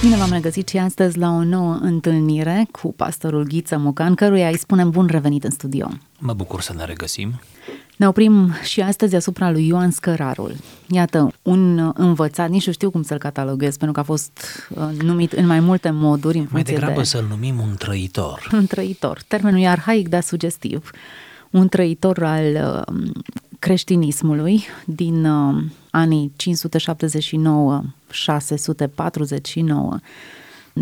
Bine v-am regăsit și astăzi la o nouă întâlnire cu pastorul Ghiță Mocan, căruia îi spunem bun revenit în studio. Mă bucur să ne regăsim. Ne oprim și astăzi asupra lui Ioan Scărarul. Iată, un învățat, nici nu știu cum să-l cataloghez, pentru că a fost uh, numit în mai multe moduri. În Mai degrabă de... să-l numim un trăitor. Un trăitor. Termenul e arhaic, dar sugestiv. Un trăitor al uh, creștinismului din uh, anii 579-649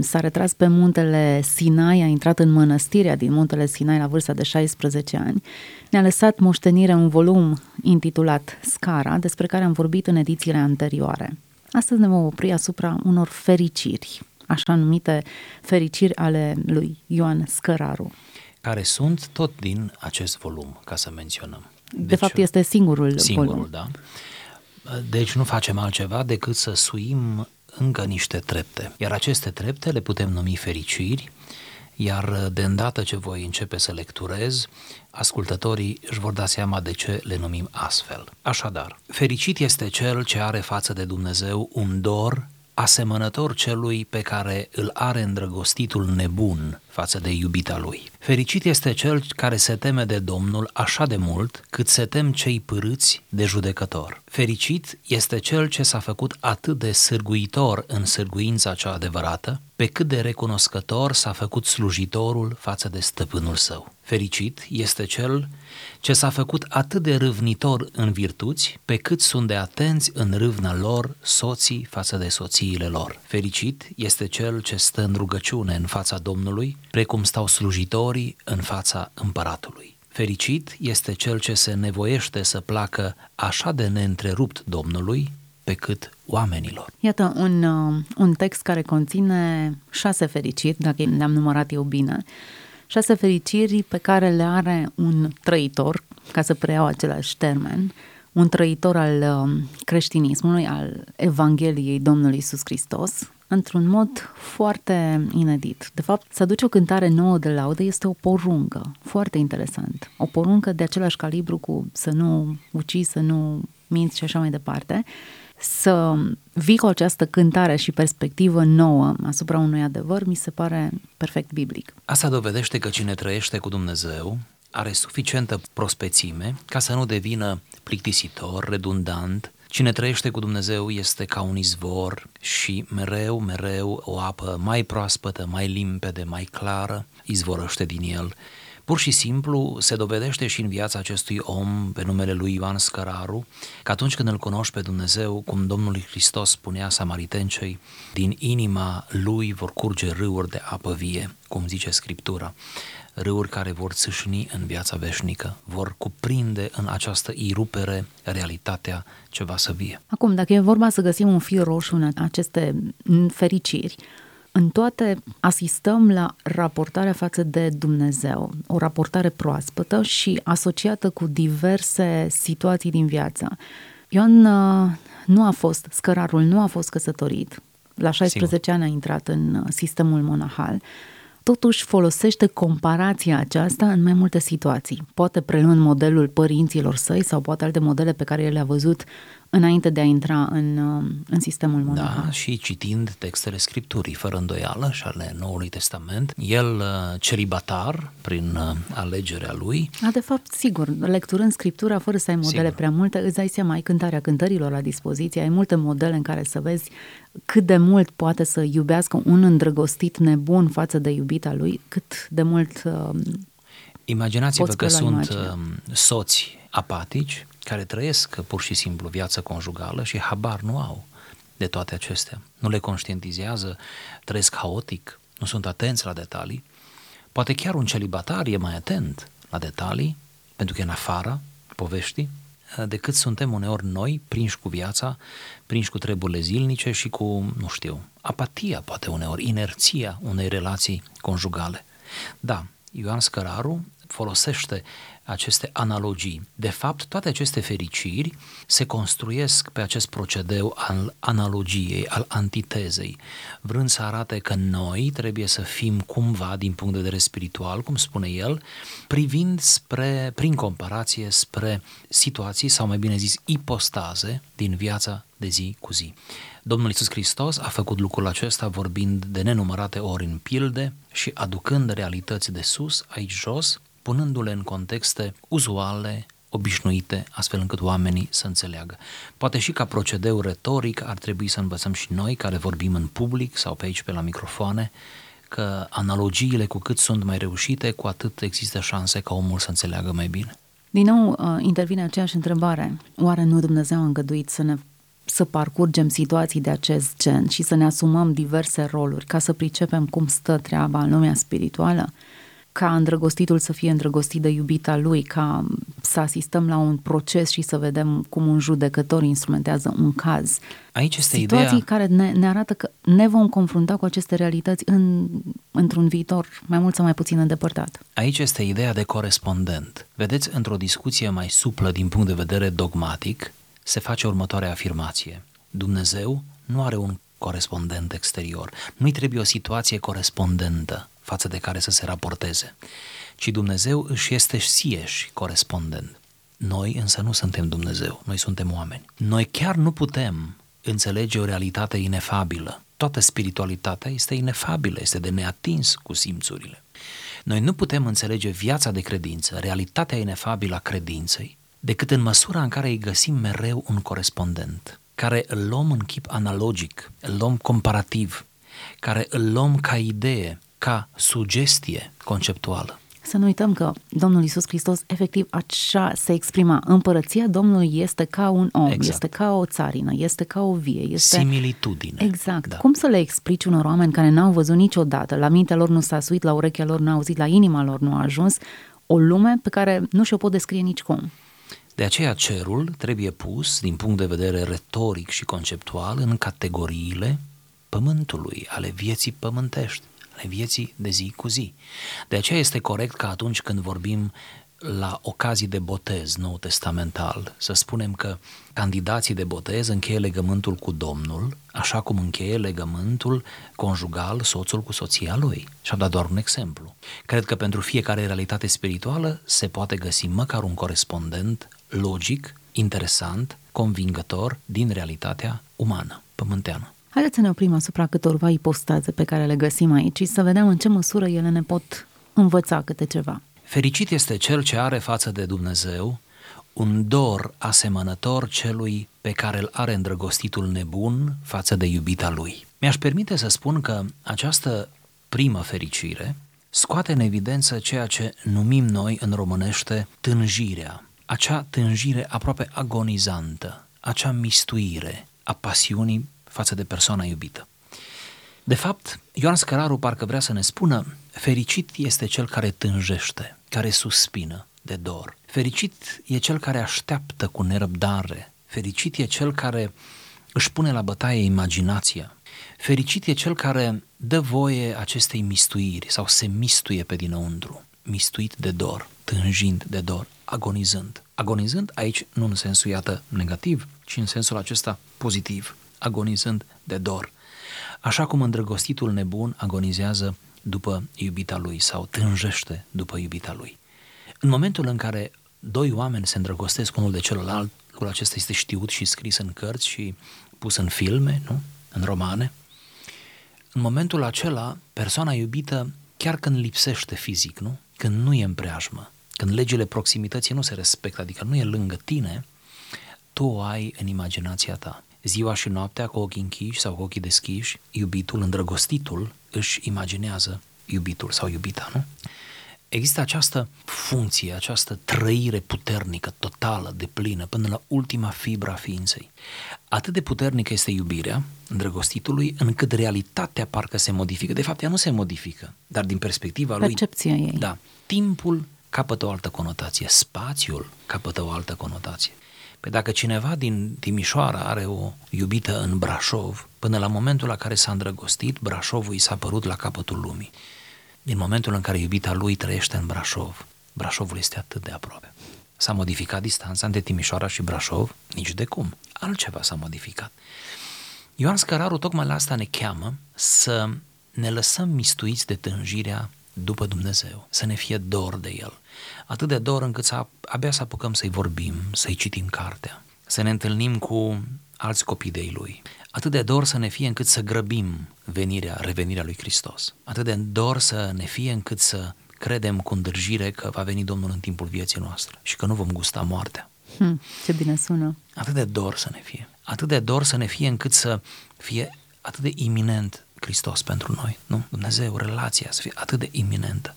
s-a retras pe muntele Sinai, a intrat în mănăstirea din muntele Sinai la vârsta de 16 ani. Ne-a lăsat moștenire un volum intitulat Scara, despre care am vorbit în edițiile anterioare. Astăzi ne vom opri asupra unor fericiri, așa numite fericiri ale lui Ioan Scăraru. Care sunt tot din acest volum, ca să menționăm. Deci, de fapt, este singurul, singurul volum. da. Deci nu facem altceva decât să suim încă niște trepte. Iar aceste trepte le putem numi fericiri, iar de îndată ce voi începe să lecturez, ascultătorii își vor da seama de ce le numim astfel. Așadar, fericit este cel ce are față de Dumnezeu un dor asemănător celui pe care îl are îndrăgostitul nebun față de iubita lui. Fericit este cel care se teme de Domnul așa de mult cât se tem cei părâți de judecător. Fericit este cel ce s-a făcut atât de sârguitor în sârguința cea adevărată, pe cât de recunoscător s-a făcut slujitorul față de stăpânul său. Fericit este cel ce s-a făcut atât de râvnitor în virtuți, pe cât sunt de atenți în râvna lor soții față de soțiile lor. Fericit este cel ce stă în rugăciune în fața Domnului, precum stau slujitorii în fața împăratului. Fericit este cel ce se nevoiește să placă așa de neîntrerupt Domnului, pe cât oamenilor. Iată un, uh, un text care conține șase fericiri, dacă le-am numărat eu bine, șase fericiri pe care le are un trăitor, ca să preiau același termen, un trăitor al uh, creștinismului, al Evangheliei Domnului Isus Hristos, într-un mod foarte inedit. De fapt, să aduce o cântare nouă de laudă este o poruncă, foarte interesant. O poruncă de același calibru cu să nu ucizi, să nu minți și așa mai departe, să vii cu această cântare și perspectivă nouă asupra unui adevăr, mi se pare perfect biblic. Asta dovedește că cine trăiește cu Dumnezeu are suficientă prospețime ca să nu devină plictisitor, redundant. Cine trăiește cu Dumnezeu este ca un izvor și mereu, mereu o apă mai proaspătă, mai limpede, mai clară izvorăște din el. Pur și simplu se dovedește și în viața acestui om pe numele lui Ioan Scăraru că atunci când îl cunoști pe Dumnezeu, cum Domnul Hristos spunea samaritencei, din inima lui vor curge râuri de apă vie, cum zice Scriptura râuri care vor țâșni în viața veșnică, vor cuprinde în această irupere realitatea ce va să vie. Acum, dacă e vorba să găsim un fir roșu în aceste fericiri, în toate asistăm la raportarea față de Dumnezeu, o raportare proaspătă și asociată cu diverse situații din viață. Ioan uh, nu a fost, scărarul nu a fost căsătorit, la 16 Sigur. ani a intrat în uh, sistemul monahal, totuși folosește comparația aceasta în mai multe situații. Poate preluând modelul părinților săi sau poate alte modele pe care el le-a văzut înainte de a intra în, uh, în sistemul monahal. Da, și citind textele Scripturii, fără îndoială, și ale Noului Testament, el, uh, celibatar, prin uh, alegerea lui... A, de fapt, sigur, lecturând Scriptura, fără să ai modele sigur. prea multe, îți dai seama, ai cântarea cântărilor la dispoziție, ai multe modele în care să vezi cât de mult poate să iubească un îndrăgostit nebun față de iubita lui, cât de mult uh, Imaginați-vă că sunt imagine. soți apatici care trăiesc pur și simplu viața conjugală și habar nu au de toate acestea. Nu le conștientizează, trăiesc haotic, nu sunt atenți la detalii. Poate chiar un celibatar e mai atent la detalii, pentru că e în afara poveștii, decât suntem uneori noi, prinși cu viața, prinși cu treburile zilnice și cu, nu știu, apatia poate uneori, inerția unei relații conjugale. Da, Ioan Scăraru folosește aceste analogii. De fapt, toate aceste fericiri se construiesc pe acest procedeu al analogiei, al antitezei, vrând să arate că noi trebuie să fim cumva, din punct de vedere spiritual, cum spune el, privind spre, prin comparație spre situații, sau mai bine zis, ipostaze din viața de zi cu zi. Domnul Iisus Hristos a făcut lucrul acesta vorbind de nenumărate ori în pilde și aducând realități de sus, aici jos, punându-le în contexte uzuale, obișnuite, astfel încât oamenii să înțeleagă. Poate și ca procedeu retoric ar trebui să învățăm și noi, care vorbim în public sau pe aici pe la microfoane, că analogiile cu cât sunt mai reușite, cu atât există șanse ca omul să înțeleagă mai bine. Din nou uh, intervine aceeași întrebare. Oare nu Dumnezeu a îngăduit să ne să parcurgem situații de acest gen și să ne asumăm diverse roluri ca să pricepem cum stă treaba în lumea spirituală? Ca îndrăgostitul să fie îndrăgostit de iubita lui, ca să asistăm la un proces și să vedem cum un judecător instrumentează un caz. Aici este Situații ideea... care ne, ne arată că ne vom confrunta cu aceste realități în, într-un viitor mai mult sau mai puțin îndepărtat. Aici este ideea de corespondent. Vedeți, într-o discuție mai suplă din punct de vedere dogmatic, se face următoarea afirmație. Dumnezeu nu are un corespondent exterior. Nu-i trebuie o situație corespondentă față de care să se raporteze, ci Dumnezeu își este sieși corespondent. Noi însă nu suntem Dumnezeu, noi suntem oameni. Noi chiar nu putem înțelege o realitate inefabilă. Toată spiritualitatea este inefabilă, este de neatins cu simțurile. Noi nu putem înțelege viața de credință, realitatea inefabilă a credinței, decât în măsura în care îi găsim mereu un corespondent, care îl luăm în chip analogic, îl luăm comparativ, care îl luăm ca idee, ca sugestie conceptuală. Să nu uităm că Domnul Isus Hristos efectiv așa se exprima. Împărăția Domnului este ca un om, exact. este ca o țarină, este ca o vie. Este... Similitudine. Exact. Da. Cum să le explici unor oameni care n-au văzut niciodată, la mintea lor nu s-a suit, la urechea lor nu a auzit, la inima lor nu a ajuns, o lume pe care nu și-o pot descrie nicicum? De aceea cerul trebuie pus, din punct de vedere retoric și conceptual, în categoriile pământului, ale vieții pământești ale vieții de zi cu zi. De aceea este corect că atunci când vorbim la ocazii de botez nou testamental, să spunem că candidații de botez încheie legământul cu Domnul, așa cum încheie legământul conjugal soțul cu soția lui. Și am dat doar un exemplu. Cred că pentru fiecare realitate spirituală se poate găsi măcar un corespondent logic, interesant, convingător din realitatea umană, pământeană. Haideți să ne oprim asupra câtorva ipostaze pe care le găsim aici și să vedem în ce măsură ele ne pot învăța câte ceva. Fericit este cel ce are față de Dumnezeu un dor asemănător celui pe care îl are îndrăgostitul nebun față de iubita lui. Mi-aș permite să spun că această primă fericire scoate în evidență ceea ce numim noi în românește tânjirea, acea tânjire aproape agonizantă, acea mistuire a pasiunii față de persoana iubită. De fapt, Ioan Scăraru parcă vrea să ne spună, fericit este cel care tânjește, care suspină de dor. Fericit e cel care așteaptă cu nerăbdare. Fericit e cel care își pune la bătaie imaginația. Fericit e cel care dă voie acestei mistuiri sau se mistuie pe dinăuntru, mistuit de dor, tânjind de dor, agonizând. Agonizând aici nu în sensul, iată, negativ, ci în sensul acesta pozitiv agonizând de dor. Așa cum îndrăgostitul nebun agonizează după iubita lui sau tânjește după iubita lui. În momentul în care doi oameni se îndrăgostesc unul de celălalt, lucrul acesta este știut și scris în cărți și pus în filme, nu? în romane, în momentul acela, persoana iubită, chiar când lipsește fizic, nu? când nu e în preajmă, când legile proximității nu se respectă, adică nu e lângă tine, tu o ai în imaginația ta ziua și noaptea cu ochii închiși sau cu ochii deschiși, iubitul, îndrăgostitul, își imaginează iubitul sau iubita, nu? Există această funcție, această trăire puternică, totală, de plină, până la ultima fibra a ființei. Atât de puternică este iubirea îndrăgostitului, încât realitatea parcă se modifică. De fapt, ea nu se modifică, dar din perspectiva lui... Percepția ei. Da. Timpul capătă o altă conotație, spațiul capătă o altă conotație. Păi dacă cineva din Timișoara are o iubită în Brașov, până la momentul la care s-a îndrăgostit, Brașovul i s-a părut la capătul lumii. Din momentul în care iubita lui trăiește în Brașov, Brașovul este atât de aproape. S-a modificat distanța între Timișoara și Brașov? Nici de cum. Altceva s-a modificat. Ioan Scăraru tocmai la asta ne cheamă să ne lăsăm mistuiți de tânjirea după Dumnezeu, să ne fie dor de El. Atât de dor încât să, abia să apucăm să-i vorbim, să-i citim cartea, să ne întâlnim cu alți copii de lui. Atât de dor să ne fie încât să grăbim venirea, revenirea lui Hristos. Atât de dor să ne fie încât să credem cu îndârjire că va veni Domnul în timpul vieții noastre și că nu vom gusta moartea. Hmm, ce bine sună. Atât de dor să ne fie. Atât de dor să ne fie încât să fie atât de iminent Hristos pentru noi. Nu? Dumnezeu, relația să fie atât de iminentă,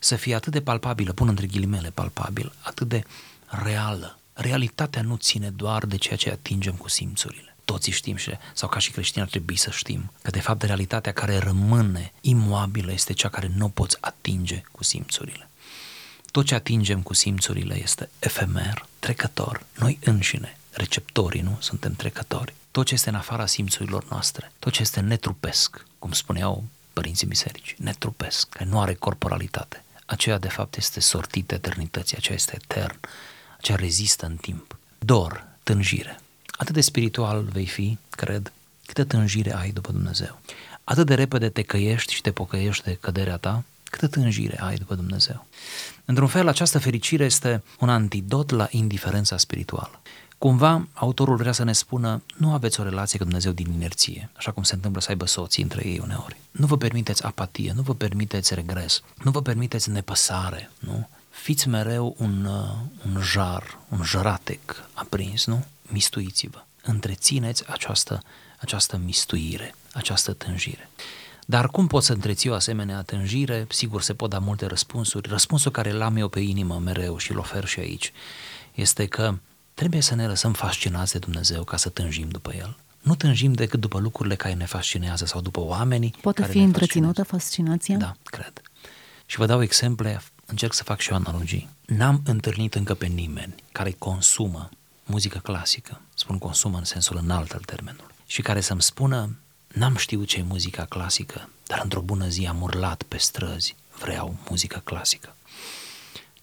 să fie atât de palpabilă, pun între ghilimele palpabil, atât de reală. Realitatea nu ține doar de ceea ce atingem cu simțurile. Toți știm și, sau ca și creștini ar trebui să știm că de fapt realitatea care rămâne imobilă este cea care nu poți atinge cu simțurile. Tot ce atingem cu simțurile este efemer, trecător. Noi înșine, receptorii, nu? Suntem trecători. Tot ce este în afara simțurilor noastre, tot ce este netrupesc, cum spuneau părinții biserici, netrupesc, care nu are corporalitate, aceea de fapt este sortit eternității, aceea este etern, aceea rezistă în timp. Dor, tânjire. Atât de spiritual vei fi, cred, câtă tânjire ai după Dumnezeu. Atât de repede te căiești și te pocăiești de căderea ta, câtă tânjire ai după Dumnezeu. Într-un fel, această fericire este un antidot la indiferența spirituală. Cumva, autorul vrea să ne spună, nu aveți o relație cu Dumnezeu din inerție, așa cum se întâmplă să aibă soții între ei uneori. Nu vă permiteți apatie, nu vă permiteți regres, nu vă permiteți nepăsare, nu? Fiți mereu un, uh, un jar, un jăratec aprins, nu? Mistuiți-vă. Întrețineți această, această mistuire, această tânjire. Dar cum pot să întreții o asemenea tânjire? Sigur, se pot da multe răspunsuri. Răspunsul care l-am eu pe inimă mereu și îl ofer și aici este că trebuie să ne lăsăm fascinați de Dumnezeu ca să tânjim după El. Nu tânjim decât după lucrurile care ne fascinează sau după oamenii Poate care fi ne întreținută fascinația? Da, cred. Și vă dau exemple, încerc să fac și o analogii. N-am întâlnit încă pe nimeni care consumă muzică clasică, spun consumă în sensul înalt al termenului, și care să-mi spună, n-am știut ce e muzica clasică, dar într-o bună zi am urlat pe străzi, vreau muzică clasică.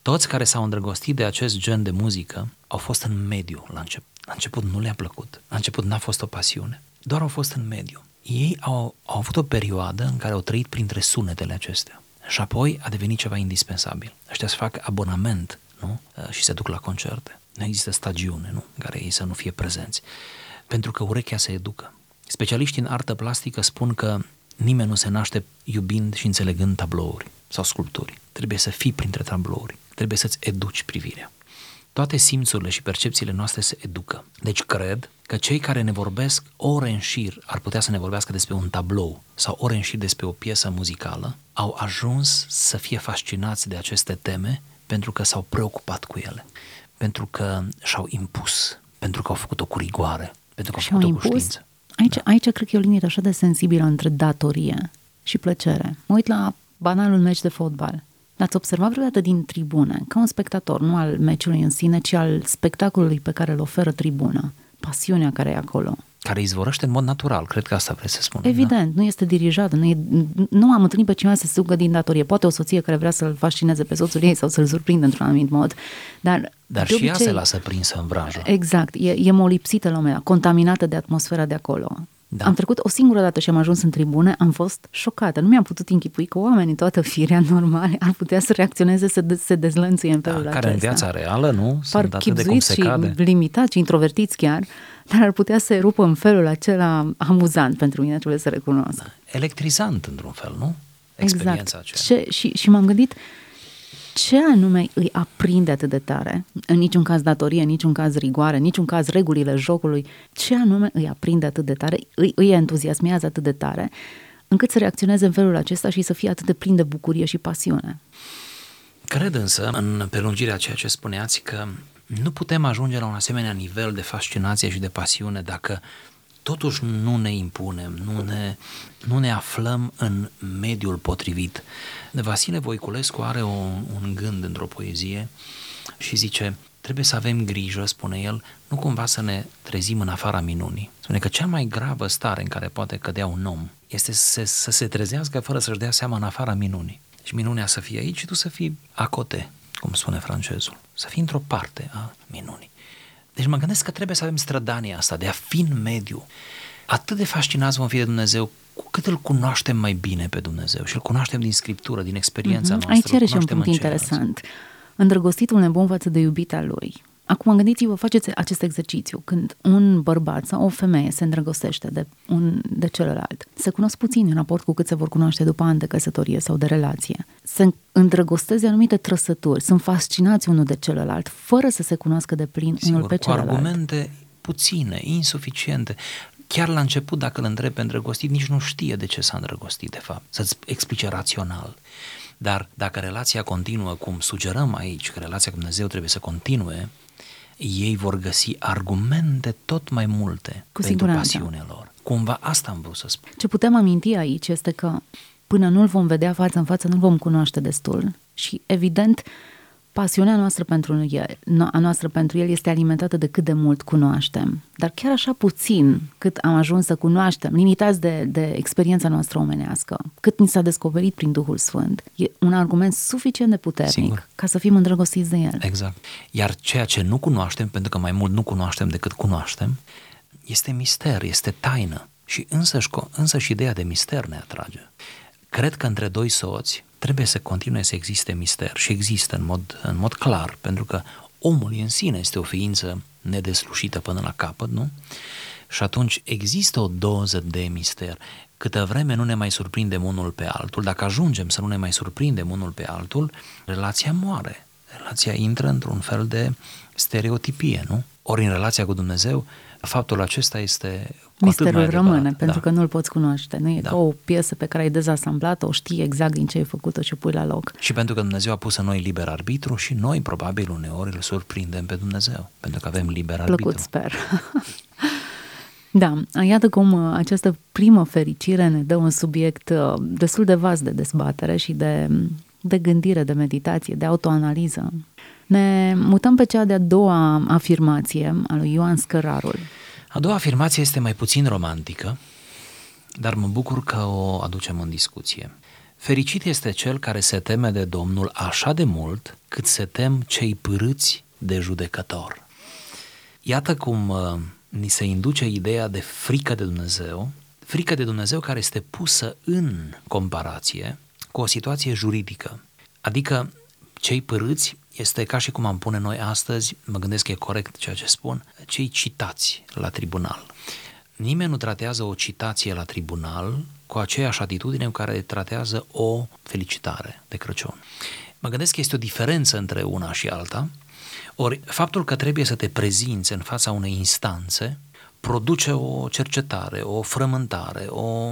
Toți care s-au îndrăgostit de acest gen de muzică au fost în mediu la început. La început nu le-a plăcut, la început n-a fost o pasiune, doar au fost în mediu. Ei au, au avut o perioadă în care au trăit printre sunetele acestea și apoi a devenit ceva indispensabil. Ăștia să fac abonament nu? și se duc la concerte. Nu există stagiune nu? în care ei să nu fie prezenți. Pentru că urechea se educă. Specialiștii în artă plastică spun că nimeni nu se naște iubind și înțelegând tablouri sau sculpturi. Trebuie să fii printre tablouri, trebuie să-ți educi privirea. Toate simțurile și percepțiile noastre se educă. Deci cred că cei care ne vorbesc ore în șir ar putea să ne vorbească despre un tablou sau ore în șir despre o piesă muzicală, au ajuns să fie fascinați de aceste teme pentru că s-au preocupat cu ele, pentru că și-au impus, pentru că au făcut o cu rigoare, pentru că au făcut o cu știință. Aici, da. aici cred că e o linie așa de sensibilă între datorie și plăcere. Mă uit la banalul meci de fotbal. L-ați observat vreodată din tribune, ca un spectator, nu al meciului în sine, ci al spectacolului pe care îl oferă tribuna, pasiunea care e acolo. Care izvorăște în mod natural, cred că asta vreți să spun. Evident, da? nu este dirijată, nu, e, nu am întâlnit pe cineva să se sugă din datorie. Poate o soție care vrea să-l fascineze pe soțul ei sau să-l surprindă într-un anumit mod, dar... Dar și obicei, ea se lasă prinsă în vrajă. Exact, e, e molipsită lumea, contaminată de atmosfera de acolo. Da. Am trecut o singură dată și am ajuns în tribune, am fost șocată. Nu mi-am putut închipui că oamenii, toată firea normale, ar putea să reacționeze, să de- se dezlănțuie în felul da, acesta. Care în viața reală, nu? Par Sunt atât de cum se și cade. limitați și introvertiți chiar, dar ar putea să erupă în felul acela amuzant pentru mine, trebuie să recunosc. Da. Electrizant, într-un fel, nu? Experiența exact. aceea. Ce, și, și m-am gândit, ce anume îi aprinde atât de tare? În niciun caz datorie, în niciun caz rigoare, în niciun caz regulile jocului. Ce anume îi aprinde atât de tare, îi, îi entuziasmează atât de tare, încât să reacționeze în felul acesta și să fie atât de plin de bucurie și pasiune? Cred însă, în prelungirea ceea ce spuneați, că nu putem ajunge la un asemenea nivel de fascinație și de pasiune dacă totuși nu ne impunem, nu ne, nu ne aflăm în mediul potrivit. Vasile Voiculescu are o, un gând într-o poezie și zice, trebuie să avem grijă, spune el, nu cumva să ne trezim în afara minunii. Spune că cea mai gravă stare în care poate cădea un om este să se, să se trezească fără să-și dea seama în afara minunii. Și minunea să fie aici și tu să fii acote, cum spune francezul. Să fii într-o parte a minunii. Deci mă gândesc că trebuie să avem strădania asta de a fi în mediu. Atât de fascinați vom fi de Dumnezeu cu cât îl cunoaștem mai bine pe Dumnezeu și îl cunoaștem din Scriptură, din experiența mm-hmm. noastră. Aici are și un punct interesant. Îndrăgostitul nebun față de iubita lui. Acum gândiți-vă, faceți acest exercițiu. Când un bărbat sau o femeie se îndrăgostește de, un, de celălalt, se cunosc puțin în raport cu cât se vor cunoaște după ani de căsătorie sau de relație. Se îndrăgostesc de anumite trăsături, sunt fascinați unul de celălalt, fără să se cunoască de plin Sigur, unul pe cu celălalt. argumente puține, insuficiente. Chiar la început, dacă îl întreb pe îndrăgostit, nici nu știe de ce s-a îndrăgostit, de fapt, să-ți explice rațional. Dar dacă relația continuă, cum sugerăm aici, că relația cu Dumnezeu trebuie să continue, ei vor găsi argumente tot mai multe cu pentru siguranță. pasiunea lor. Cumva asta am vrut să spun. Ce putem aminti aici este că până nu-l vom vedea față în față, nu-l vom cunoaște destul și evident pasiunea noastră pentru el, a noastră pentru el este alimentată de cât de mult cunoaștem. Dar chiar așa puțin cât am ajuns să cunoaștem, limitați de, de experiența noastră omenească, cât ni s-a descoperit prin Duhul Sfânt, e un argument suficient de puternic Sigur. ca să fim îndrăgostiți de el. Exact. Iar ceea ce nu cunoaștem, pentru că mai mult nu cunoaștem decât cunoaștem, este mister, este taină. Și însăși, însăși ideea de mister ne atrage. Cred că între doi soți trebuie să continue să existe mister și există în mod, în mod clar, pentru că omul în sine este o ființă nedeslușită până la capăt, nu? Și atunci există o doză de mister. Câtă vreme nu ne mai surprindem unul pe altul, dacă ajungem să nu ne mai surprindem unul pe altul, relația moare. Relația intră într-un fel de stereotipie, nu? Ori în relația cu Dumnezeu, faptul acesta este Misterul rămâne, da. pentru că nu-l poți cunoaște. Nu e da. ca o piesă pe care ai dezasamblat-o, știi exact din ce ai făcut-o și pui la loc. Și pentru că Dumnezeu a pus în noi liber arbitru și noi probabil uneori îl surprindem pe Dumnezeu, pentru că avem liber Plăcut, arbitru. sper. da, iată cum uh, această primă fericire ne dă un subiect uh, destul de vast de dezbatere și de, de gândire, de meditație, de autoanaliză. Ne mutăm pe cea de-a doua afirmație a lui Ioan Scărarul. A doua afirmație este mai puțin romantică, dar mă bucur că o aducem în discuție. Fericit este cel care se teme de Domnul așa de mult cât se tem cei pârâți de judecător. Iată cum uh, ni se induce ideea de frică de Dumnezeu, frică de Dumnezeu care este pusă în comparație cu o situație juridică. Adică cei părâți este ca și cum am pune noi astăzi, mă gândesc că e corect ceea ce spun, cei citați la tribunal. Nimeni nu tratează o citație la tribunal cu aceeași atitudine cu care tratează o felicitare de Crăciun. Mă gândesc că este o diferență între una și alta, ori faptul că trebuie să te prezinți în fața unei instanțe produce o cercetare, o frământare, o,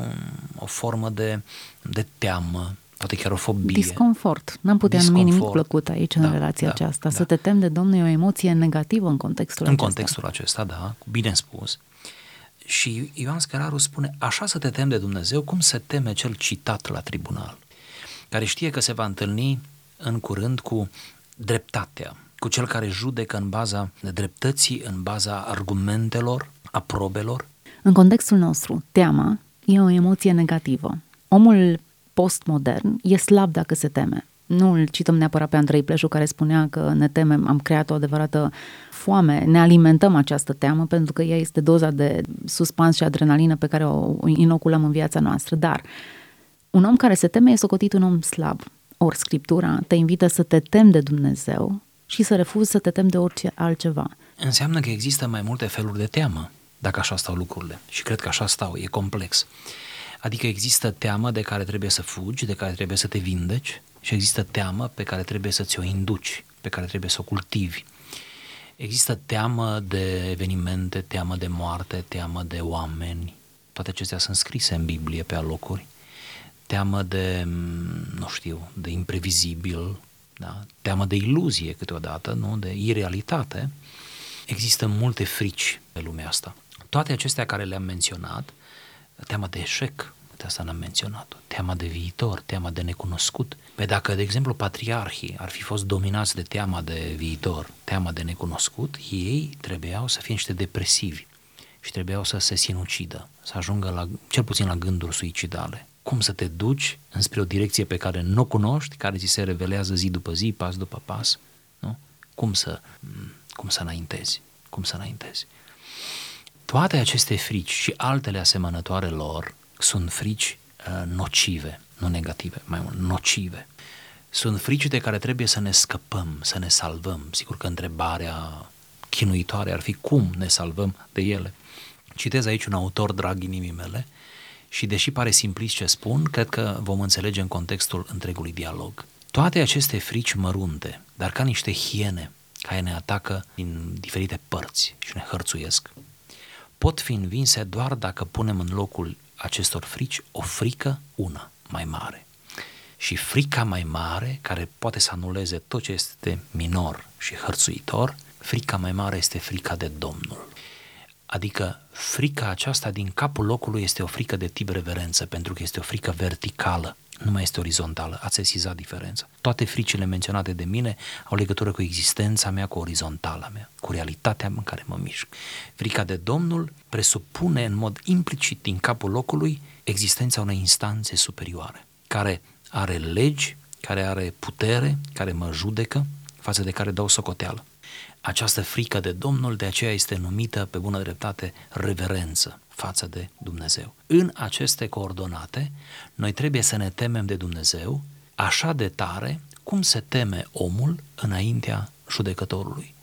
o formă de, de teamă, poate chiar o fobie. Disconfort. N-am putea Disconfort. numi nimic plăcut aici în da, relația da, aceasta. Da. Să te temi de Domnul e o emoție negativă în contextul în acesta. În contextul acesta, da, bine spus. Și Ioan Scăraru spune, așa să te temi de Dumnezeu, cum se teme cel citat la tribunal, care știe că se va întâlni în curând cu dreptatea, cu cel care judecă în baza dreptății, în baza argumentelor, a probelor. În contextul nostru, teama e o emoție negativă. Omul postmodern e slab dacă se teme. Nu îl cităm neapărat pe Andrei Pleșu care spunea că ne temem, am creat o adevărată foame, ne alimentăm această teamă pentru că ea este doza de suspans și adrenalină pe care o inoculăm în viața noastră. Dar un om care se teme e socotit un om slab. Ori Scriptura te invită să te temi de Dumnezeu și să refuzi să te temi de orice altceva. Înseamnă că există mai multe feluri de teamă, dacă așa stau lucrurile. Și cred că așa stau, e complex. Adică există teamă de care trebuie să fugi, de care trebuie să te vindeci și există teamă pe care trebuie să ți-o induci, pe care trebuie să o cultivi. Există teamă de evenimente, teamă de moarte, teamă de oameni. Toate acestea sunt scrise în Biblie pe alocuri. Teamă de, nu știu, de imprevizibil, da? teamă de iluzie câteodată, nu? de irealitate. Există multe frici pe lumea asta. Toate acestea care le-am menționat teama de eșec, de asta n-am menționat-o, teama de viitor, teama de necunoscut. Pe dacă, de exemplu, patriarhii ar fi fost dominați de teama de viitor, teama de necunoscut, ei trebuiau să fie niște depresivi și trebuiau să se sinucidă, să ajungă la, cel puțin la gânduri suicidale. Cum să te duci înspre o direcție pe care nu o cunoști, care ți se revelează zi după zi, pas după pas, nu? Cum să, cum să înaintezi? Cum să înaintezi? Toate aceste frici și altele asemănătoare lor sunt frici uh, nocive, nu negative, mai mult nocive. Sunt frici de care trebuie să ne scăpăm, să ne salvăm. Sigur că întrebarea chinuitoare ar fi cum ne salvăm de ele. Citez aici un autor drag inimii mele și deși pare simplist ce spun, cred că vom înțelege în contextul întregului dialog. Toate aceste frici mărunte, dar ca niște hiene care ne atacă din diferite părți și ne hărțuiesc, pot fi învinse doar dacă punem în locul acestor frici o frică una mai mare. Și frica mai mare, care poate să anuleze tot ce este minor și hărțuitor, frica mai mare este frica de Domnul. Adică frica aceasta din capul locului este o frică de tip reverență, pentru că este o frică verticală, nu mai este orizontală. Ați sesizat diferența. Toate fricile menționate de mine au legătură cu existența mea, cu orizontala mea, cu realitatea în care mă mișc. Frica de Domnul presupune în mod implicit din capul locului existența unei instanțe superioare, care are legi, care are putere, care mă judecă, față de care dau socoteală. Această frică de Domnul de aceea este numită pe bună dreptate reverență față de Dumnezeu. În aceste coordonate, noi trebuie să ne temem de Dumnezeu așa de tare cum se teme omul înaintea judecătorului.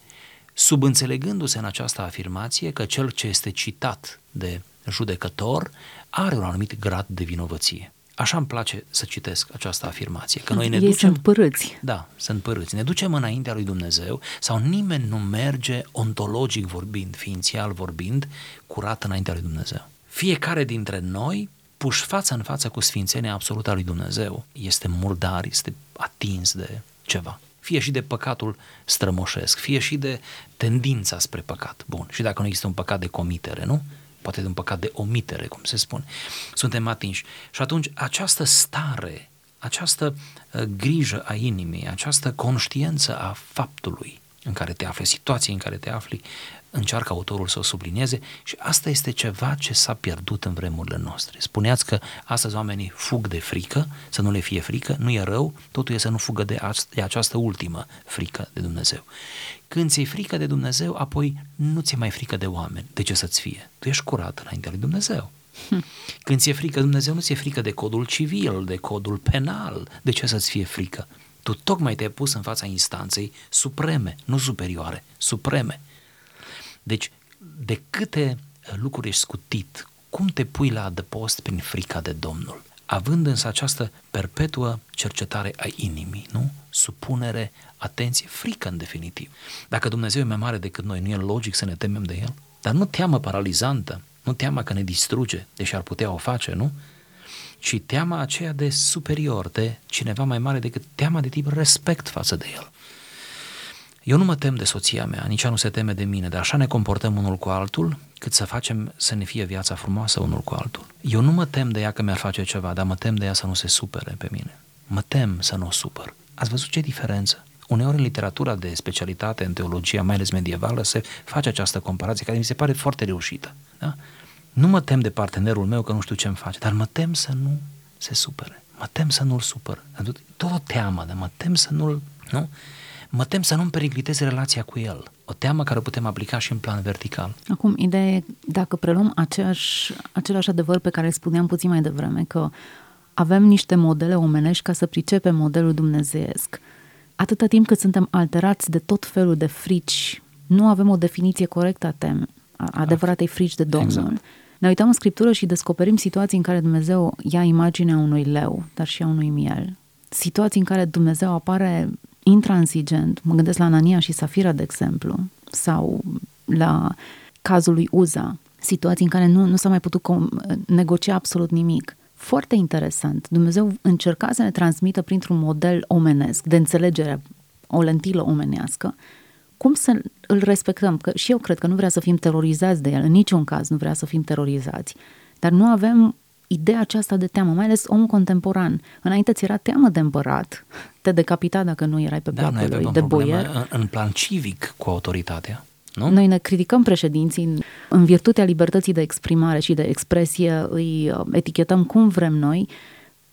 Subînțelegându-se în această afirmație că cel ce este citat de judecător are un anumit grad de vinovăție. Așa îmi place să citesc această afirmație, că noi ne Ei ducem... sunt părâți. Da, sunt părâți. Ne ducem înaintea lui Dumnezeu sau nimeni nu merge ontologic vorbind, ființial vorbind, curat înaintea lui Dumnezeu. Fiecare dintre noi, puși față în față cu sfințenia absolută a lui Dumnezeu, este murdar, este atins de ceva. Fie și de păcatul strămoșesc, fie și de tendința spre păcat. Bun, și dacă nu există un păcat de comitere, nu? Poate de un păcat de omitere, cum se spune. Suntem atinși. Și atunci această stare, această uh, grijă a inimii, această conștiență a faptului în care te afli, situație în care te afli, încearcă autorul să o sublinieze și asta este ceva ce s-a pierdut în vremurile noastre. Spuneați că astăzi oamenii fug de frică, să nu le fie frică, nu e rău, totul e să nu fugă de, de această ultimă frică de Dumnezeu. Când ți-e frică de Dumnezeu, apoi nu ți-e mai frică de oameni. De ce să-ți fie? Tu ești curat înaintea lui Dumnezeu. Hm. Când ți-e frică de Dumnezeu, nu ți-e frică de codul civil, de codul penal. De ce să-ți fie frică? Tu tocmai te-ai pus în fața instanței supreme, nu superioare, supreme. Deci, de câte lucruri ești scutit, cum te pui la adăpost prin frica de Domnul? Având însă această perpetuă cercetare a inimii, nu? Supunere, atenție, frică în definitiv. Dacă Dumnezeu e mai mare decât noi, nu e logic să ne temem de El? Dar nu teamă paralizantă, nu teama că ne distruge, deși ar putea o face, nu? Ci teama aceea de superior, de cineva mai mare decât teama de tip respect față de El. Eu nu mă tem de soția mea, nici ea nu se teme de mine, dar așa ne comportăm unul cu altul, cât să facem să ne fie viața frumoasă unul cu altul. Eu nu mă tem de ea că mi-ar face ceva, dar mă tem de ea să nu se supere pe mine. Mă tem să nu o supăr. Ați văzut ce diferență? Uneori în literatura de specialitate, în teologia, mai ales medievală, se face această comparație care mi se pare foarte reușită. Da? Nu mă tem de partenerul meu că nu știu ce-mi face, dar mă tem să nu se supere. Mă tem să nu-l supăr. Tot o teamă, dar mă tem să nu-l... Nu? mă tem să nu-mi pericliteze relația cu el. O teamă care o putem aplica și în plan vertical. Acum, ideea e, dacă preluăm aceeași, același adevăr pe care îl spuneam puțin mai devreme, că avem niște modele omenești ca să pricepem modelul dumnezeiesc. Atâta timp cât suntem alterați de tot felul de frici, nu avem o definiție corectă a tem, a adevăratei frici de Domnul. Exact. Ne uităm în Scriptură și descoperim situații în care Dumnezeu ia imaginea unui leu, dar și a unui miel. Situații în care Dumnezeu apare intransigent, mă gândesc la Anania și Safira, de exemplu, sau la cazul lui Uza, situații în care nu, nu s-a mai putut com- negocia absolut nimic. Foarte interesant. Dumnezeu încerca să ne transmită printr-un model omenesc, de înțelegere, o lentilă omenească, cum să îl respectăm. Că și eu cred că nu vrea să fim terorizați de el, în niciun caz nu vrea să fim terorizați. Dar nu avem ideea aceasta de teamă, mai ales omul contemporan. Înainte ți era teamă de împărat, te decapita dacă nu erai pe da, placul lui, de boier. În, în plan civic cu autoritatea. Nu? Noi ne criticăm președinții în, în virtutea libertății de exprimare și de expresie, îi uh, etichetăm cum vrem noi,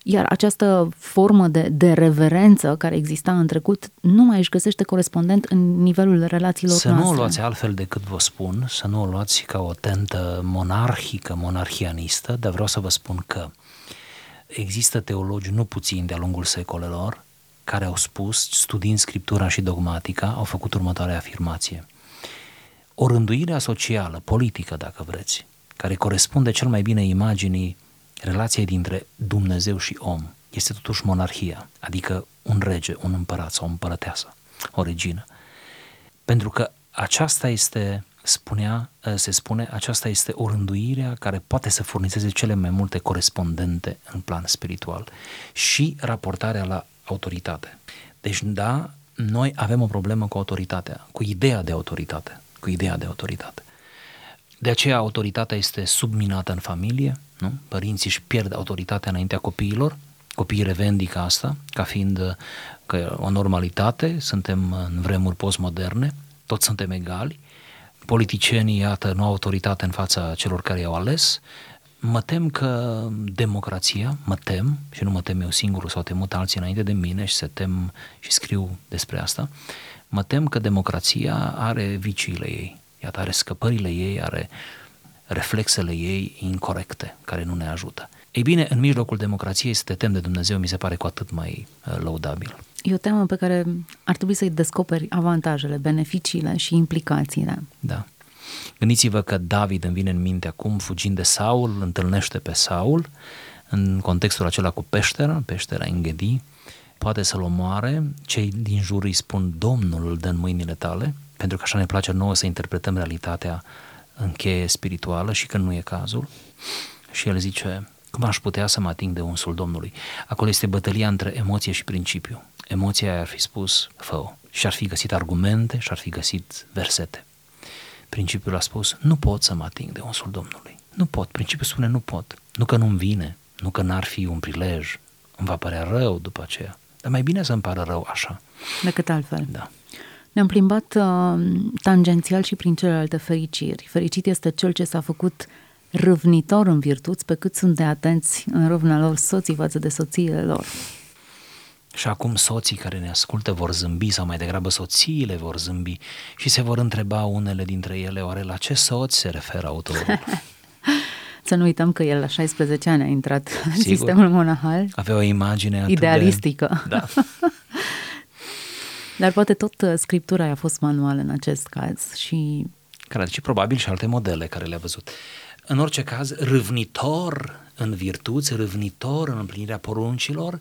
iar această formă de, de reverență care exista în trecut nu mai își găsește corespondent în nivelul relațiilor să noastre. Să nu o luați altfel decât vă spun, să nu o luați ca o tentă monarhică, monarhianistă, dar vreau să vă spun că există teologi nu puțini de-a lungul secolelor care au spus, studiind Scriptura și dogmatica, au făcut următoarea afirmație. O rânduire socială, politică, dacă vreți, care corespunde cel mai bine imaginii relației dintre Dumnezeu și om, este totuși monarhia, adică un rege, un împărat sau o împărăteasă, o regină. Pentru că aceasta este, spunea, se spune, aceasta este o rânduire care poate să furnizeze cele mai multe corespondente în plan spiritual și raportarea la autoritate. Deci, da, noi avem o problemă cu autoritatea, cu ideea de autoritate, cu ideea de autoritate. De aceea autoritatea este subminată în familie, nu? Părinții își pierd autoritatea înaintea copiilor, copiii revendică asta ca fiind că o normalitate, suntem în vremuri postmoderne, toți suntem egali, politicienii, iată, nu au autoritate în fața celor care i-au ales, Mă tem că democrația, mă tem, și nu mă tem eu singur sau temut alții înainte de mine și se tem și scriu despre asta, mă tem că democrația are viciile ei, iată, are scăpările ei, are reflexele ei incorrecte, care nu ne ajută. Ei bine, în mijlocul democrației să te tem de Dumnezeu mi se pare cu atât mai uh, laudabil. E o temă pe care ar trebui să-i descoperi avantajele, beneficiile și implicațiile. Da. Gândiți-vă că David îmi vine în minte acum, fugind de Saul, întâlnește pe Saul, în contextul acela cu peștera, peștera Înghedi, poate să-l omoare, cei din jur îi spun Domnul îl dă în mâinile tale, pentru că așa ne place nouă să interpretăm realitatea în cheie spirituală și când nu e cazul. Și el zice, cum aș putea să mă ating de unsul Domnului? Acolo este bătălia între emoție și principiu. Emoția ar fi spus, fă și ar fi găsit argumente și ar fi găsit versete. Principiul a spus, nu pot să mă ating de unsul Domnului. Nu pot. Principiul spune, nu pot. Nu că nu-mi vine, nu că n-ar fi un prilej, îmi va părea rău după aceea. Dar mai bine să-mi pară rău așa. Decât altfel. Da. Ne-am plimbat uh, tangențial și prin celelalte fericiri. Fericit este cel ce s-a făcut râvnitor în virtuți, pe cât sunt de atenți în râvna lor soții față de soțiile lor. Și acum soții care ne ascultă vor zâmbi sau mai degrabă soțiile vor zâmbi și se vor întreba unele dintre ele oare la ce soț se referă autorul. Să nu uităm că el la 16 ani a intrat Sigur. în sistemul monahal. Avea o imagine idealistică. De... Da. Dar poate tot uh, scriptura a fost manual în acest caz și... Care și probabil și alte modele care le-a văzut. În orice caz, râvnitor în virtuți, râvnitor în împlinirea poruncilor,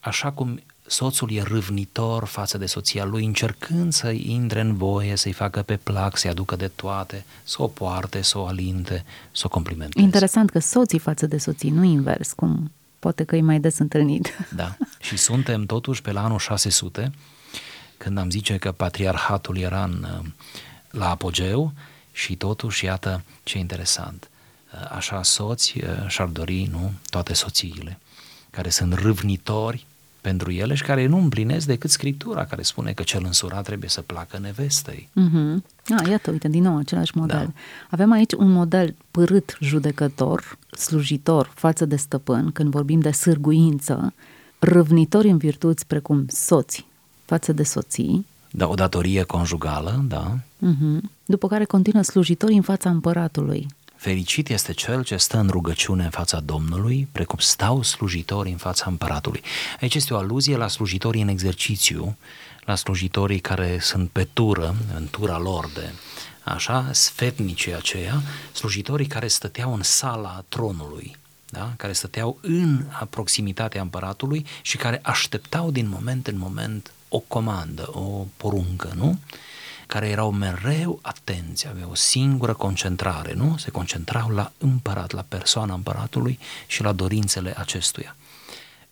așa cum soțul e râvnitor față de soția lui, încercând să intre în voie, să-i facă pe plac, să-i aducă de toate, să o poarte, să o alinte, să o complimenteze. Interesant că soții față de soții, nu invers, cum poate că e mai des întâlnit. Da, și suntem totuși pe la anul 600, când am zice că patriarhatul era în, la apogeu și totuși, iată ce interesant, așa soți și-ar dori, nu, toate soțiile, care sunt râvnitori pentru ele și care nu împlinesc decât Scriptura, care spune că cel însurat trebuie să placă nevestei. Mm-hmm. Ah, iată, uite, din nou același model. Da. Avem aici un model părât judecător, slujitor față de stăpân, când vorbim de sârguință, râvnitori în virtuți precum soți față de soții. Da, o datorie conjugală, da. Mm-hmm. După care continuă slujitori în fața împăratului, Fericit este cel ce stă în rugăciune în fața Domnului, precum stau slujitorii în fața împăratului. Aici este o aluzie la slujitorii în exercițiu, la slujitorii care sunt pe tură, în tura lor de așa, sfetnicii aceia, slujitorii care stăteau în sala tronului, da? care stăteau în proximitatea împăratului și care așteptau din moment în moment o comandă, o poruncă, nu? Care erau mereu atenți, aveau o singură concentrare, nu? Se concentrau la împărat, la persoana împăratului și la dorințele acestuia.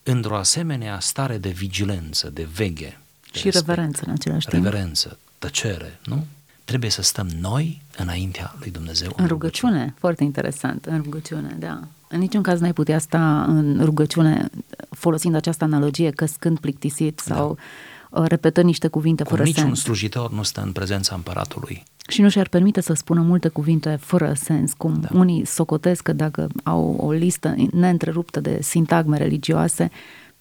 Într-o asemenea stare de vigilență, de veghe, de și respect, reverență în același timp. Reverență, tăcere, nu? Trebuie să stăm noi înaintea lui Dumnezeu. În, în rugăciune. rugăciune, foarte interesant, în rugăciune, da. În niciun caz n-ai putea sta în rugăciune folosind această analogie căscând plictisit sau da Uh, repetă niște cuvinte Cum fără niciun sens. slujitor nu stă în prezența împăratului. Și nu și-ar permite să spună multe cuvinte fără sens, cum da. unii socotesc că dacă au o listă neîntreruptă de sintagme religioase,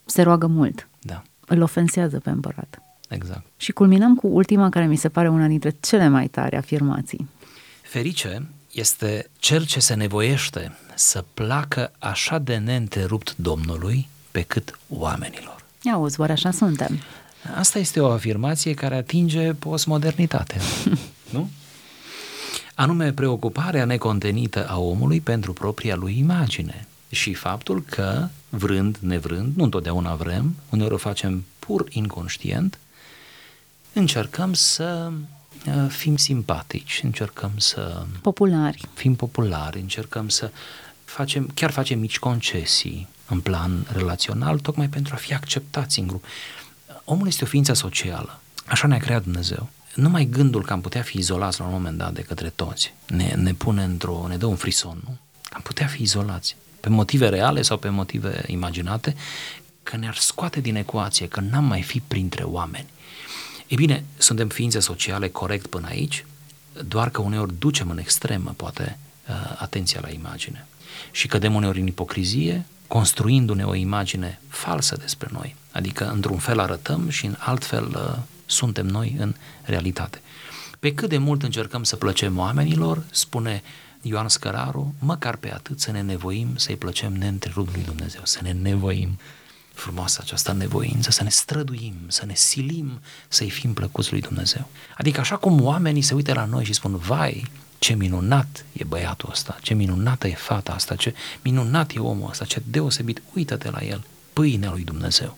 se roagă mult. Da. Îl ofensează pe împărat. Exact. Și culminăm cu ultima, care mi se pare una dintre cele mai tari afirmații. Ferice este cel ce se nevoiește să placă așa de neîntrerupt Domnului pe cât oamenilor. Ia uzi, oare așa suntem? Asta este o afirmație care atinge postmodernitatea, nu? anume preocuparea necontenită a omului pentru propria lui imagine și faptul că, vrând, nevrând, nu întotdeauna vrem, uneori o facem pur inconștient, încercăm să uh, fim simpatici, încercăm să... Populari. Fim populari, încercăm să facem, chiar facem mici concesii în plan relațional, tocmai pentru a fi acceptați în grup. Omul este o ființă socială. Așa ne-a creat Dumnezeu. Numai gândul că am putea fi izolați la un moment dat de către toți ne, ne pune într-o, ne dă un frison, nu? Am putea fi izolați pe motive reale sau pe motive imaginate, că ne-ar scoate din ecuație, că n-am mai fi printre oameni. Ei bine, suntem ființe sociale corect până aici, doar că uneori ducem în extremă, poate, uh, atenția la imagine. Și cădem uneori în ipocrizie, construindu-ne o imagine falsă despre noi. Adică, într-un fel arătăm și în alt fel uh, suntem noi în realitate. Pe cât de mult încercăm să plăcem oamenilor, spune Ioan Scăraru, măcar pe atât să ne nevoim să-i plăcem neîntrerupt lui Dumnezeu, să ne nevoim frumoasă această nevoință, să ne străduim, să ne silim să-i fim plăcuți lui Dumnezeu. Adică așa cum oamenii se uită la noi și spun, vai, ce minunat e băiatul ăsta, ce minunată e fata asta, ce minunat e omul ăsta, ce deosebit, uită-te la el, pâinea lui Dumnezeu.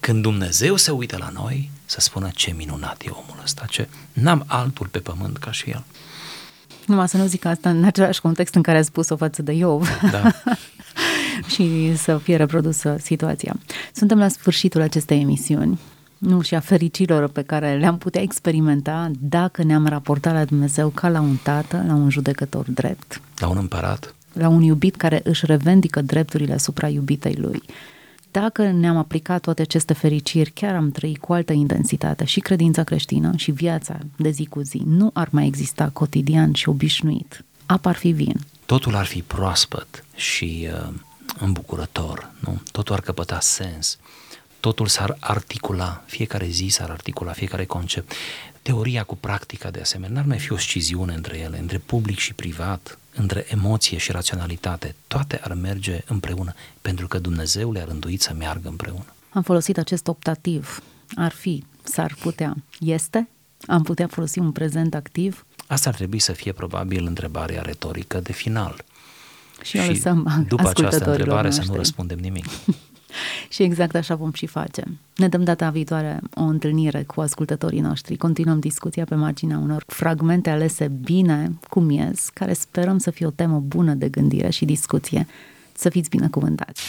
Când Dumnezeu se uită la noi, să spună ce minunat e omul ăsta, ce n-am altul pe pământ ca și el. Numai să nu zic asta în același context în care a spus-o față de Iov. Da. și să fie reprodusă situația. Suntem la sfârșitul acestei emisiuni nu și a fericirilor pe care le-am putea experimenta dacă ne-am raportat la Dumnezeu ca la un tată, la un judecător drept. La un împărat. La un iubit care își revendică drepturile asupra iubitei lui. Dacă ne-am aplicat toate aceste fericiri, chiar am trăit cu altă intensitate și credința creștină și viața de zi cu zi. Nu ar mai exista cotidian și obișnuit. Apa ar fi vin. Totul ar fi proaspăt și uh, îmbucurător, nu? Totul ar căpăta sens. Totul s-ar articula, fiecare zi s-ar articula, fiecare concept. Teoria cu practica, de asemenea, n-ar mai fi o sciziune între ele, între public și privat, între emoție și raționalitate, toate ar merge împreună, pentru că Dumnezeu le-a rânduit să meargă împreună. Am folosit acest optativ. Ar fi, s-ar putea, este? Am putea folosi un prezent activ? Asta ar trebui să fie probabil întrebarea retorică de final. Și, și lăsăm după această întrebare noștri. să nu răspundem nimic. și exact așa vom și face. Ne dăm data viitoare o întâlnire cu ascultătorii noștri. Continuăm discuția pe marginea unor fragmente alese bine cu miez, care sperăm să fie o temă bună de gândire și discuție. Să fiți binecuvântați!